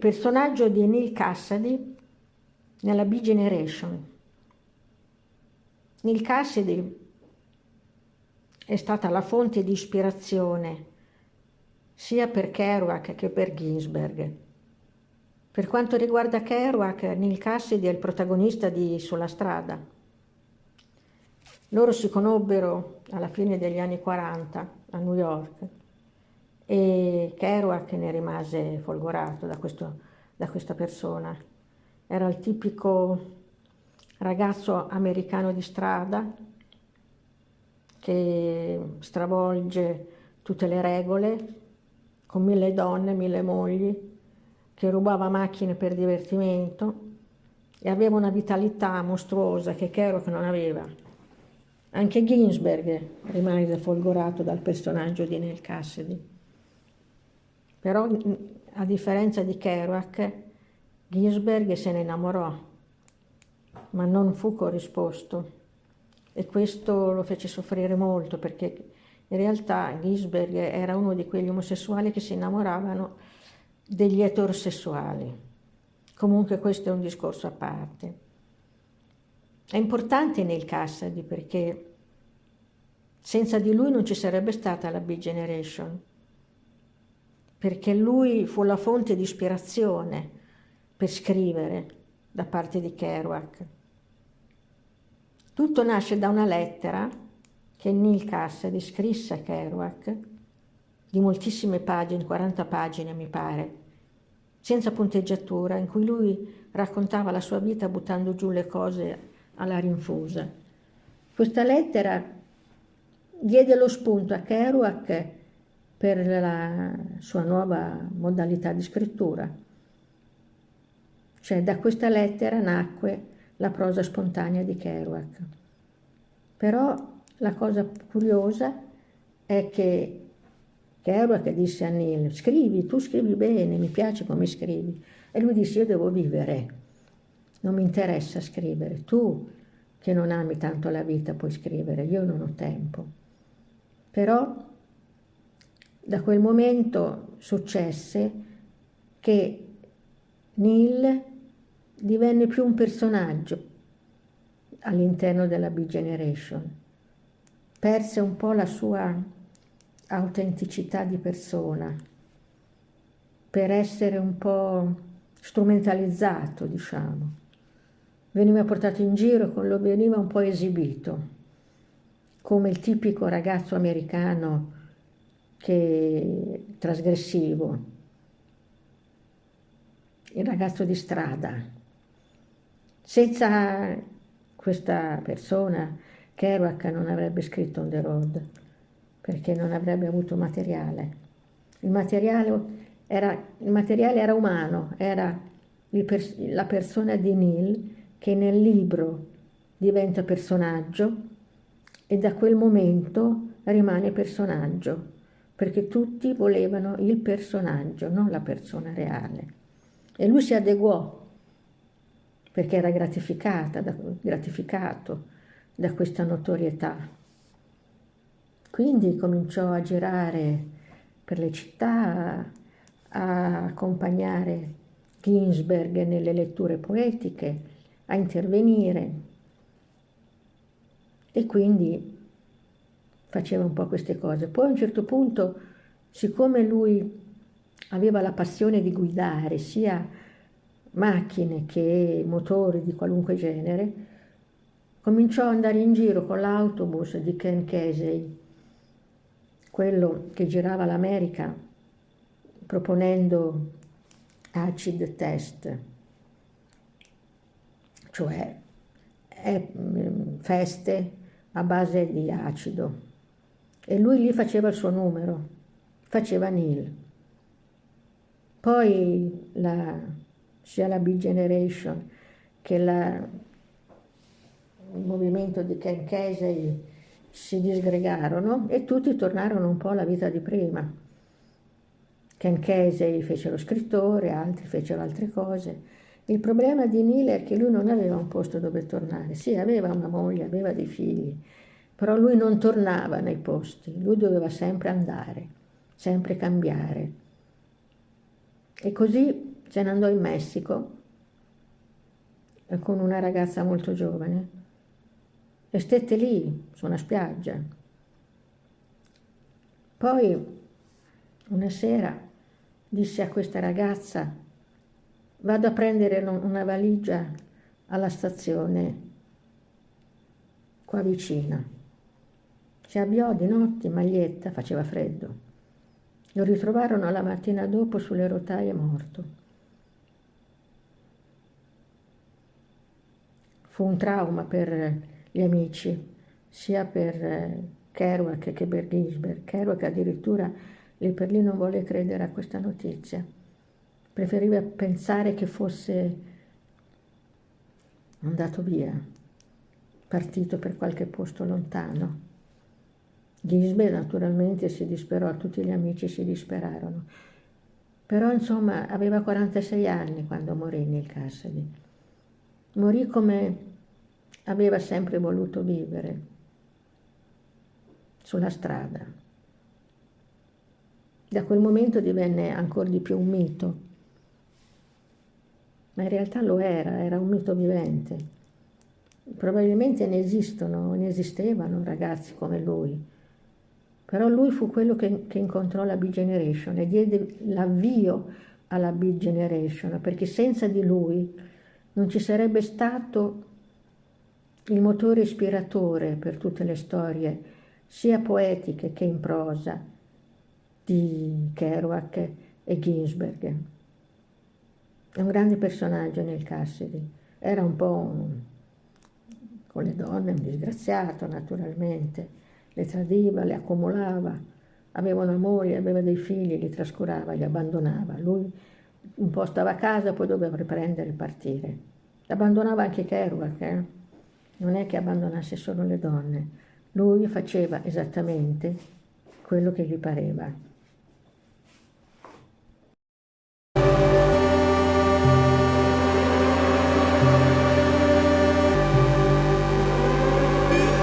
personaggio di Neil Cassady nella B Generation. Neil Cassady è stata la fonte di ispirazione sia per Kerouac che per Ginsberg. Per quanto riguarda Kerouac, Neil Cassidy è il protagonista di Sulla strada. Loro si conobbero alla fine degli anni 40 a New York e Kerouac ne rimase folgorato da, questo, da questa persona. Era il tipico ragazzo americano di strada che stravolge tutte le regole con mille donne, mille mogli, che rubava macchine per divertimento e aveva una vitalità mostruosa che Kerouac non aveva. Anche Ginsberg rimase folgorato dal personaggio di Neil Cassidy. Però, a differenza di Kerouac, Ginsberg se ne innamorò, ma non fu corrisposto. E questo lo fece soffrire molto perché in realtà Ginsberg era uno di quegli omosessuali che si innamoravano degli eterosessuali. Comunque questo è un discorso a parte. È importante Neil Cassady perché senza di lui non ci sarebbe stata la Big Generation, perché lui fu la fonte di ispirazione per scrivere da parte di Kerouac. Tutto nasce da una lettera che Neil Cassady scrisse a Kerouac di moltissime pagine, 40 pagine mi pare, senza punteggiatura, in cui lui raccontava la sua vita buttando giù le cose alla rinfusa. Questa lettera diede lo spunto a Kerouac per la sua nuova modalità di scrittura. Cioè da questa lettera nacque la prosa spontanea di Kerouac. Però la cosa curiosa è che Kerouac disse a Neil, scrivi, tu scrivi bene, mi piace come scrivi. E lui disse, io devo vivere, non mi interessa scrivere. Tu, che non ami tanto la vita, puoi scrivere, io non ho tempo. Però da quel momento successe che Neil divenne più un personaggio all'interno della Big Generation. Perse un po' la sua autenticità di persona, per essere un po' strumentalizzato, diciamo. Veniva portato in giro, veniva un po' esibito, come il tipico ragazzo americano che trasgressivo, il ragazzo di strada. Senza questa persona Kerouac non avrebbe scritto On the Road perché non avrebbe avuto materiale. Il materiale era, il materiale era umano, era la persona di Neil che nel libro diventa personaggio e da quel momento rimane personaggio, perché tutti volevano il personaggio, non la persona reale. E lui si adeguò perché era gratificata, gratificato da questa notorietà. Quindi cominciò a girare per le città, a accompagnare Ginsberg nelle letture poetiche, a intervenire e quindi faceva un po' queste cose. Poi a un certo punto, siccome lui aveva la passione di guidare sia macchine che motori di qualunque genere, cominciò ad andare in giro con l'autobus di Ken Casey quello che girava l'America proponendo acid test, cioè mm, feste a base di acido. E lui lì faceva il suo numero, faceva Neil. Poi la, sia la Big Generation che la, il movimento di Ken Casey si disgregarono e tutti tornarono un po' alla vita di prima. Ken Casey fece lo scrittore, altri fecero altre cose. Il problema di Neil è che lui non aveva un posto dove tornare. Sì, aveva una moglie, aveva dei figli, però lui non tornava nei posti, lui doveva sempre andare, sempre cambiare. E così se ne andò in Messico con una ragazza molto giovane e stette lì su una spiaggia. Poi una sera disse a questa ragazza vado a prendere una valigia alla stazione qua vicina. Si avviò di notte in maglietta, faceva freddo. Lo ritrovarono la mattina dopo sulle rotaie morto. Fu un trauma per gli amici, sia per Kerouac che per Ginsberg. Kerouac addirittura lì per lì non volle credere a questa notizia. Preferiva pensare che fosse andato via, partito per qualche posto lontano. Gisbert naturalmente si disperò, tutti gli amici si disperarono. Però insomma aveva 46 anni quando morì nel Cassady. Morì come aveva sempre voluto vivere, sulla strada. Da quel momento divenne ancora di più un mito, ma in realtà lo era, era un mito vivente. Probabilmente ne esistono, ne esistevano ragazzi come lui, però lui fu quello che, che incontrò la Big Generation e diede l'avvio alla Big Generation, perché senza di lui non ci sarebbe stato il motore ispiratore per tutte le storie, sia poetiche che in prosa, di Kerouac e Ginsberg. È un grande personaggio nel Cassidy, era un po' un, con le donne un disgraziato naturalmente, le tradiva, le accumulava, aveva una moglie, aveva dei figli, li trascurava, li abbandonava. Lui un po' stava a casa, poi doveva riprendere e partire. Abbandonava anche Kerouac, eh? non è che abbandonasse solo le donne, lui faceva esattamente quello che gli pareva.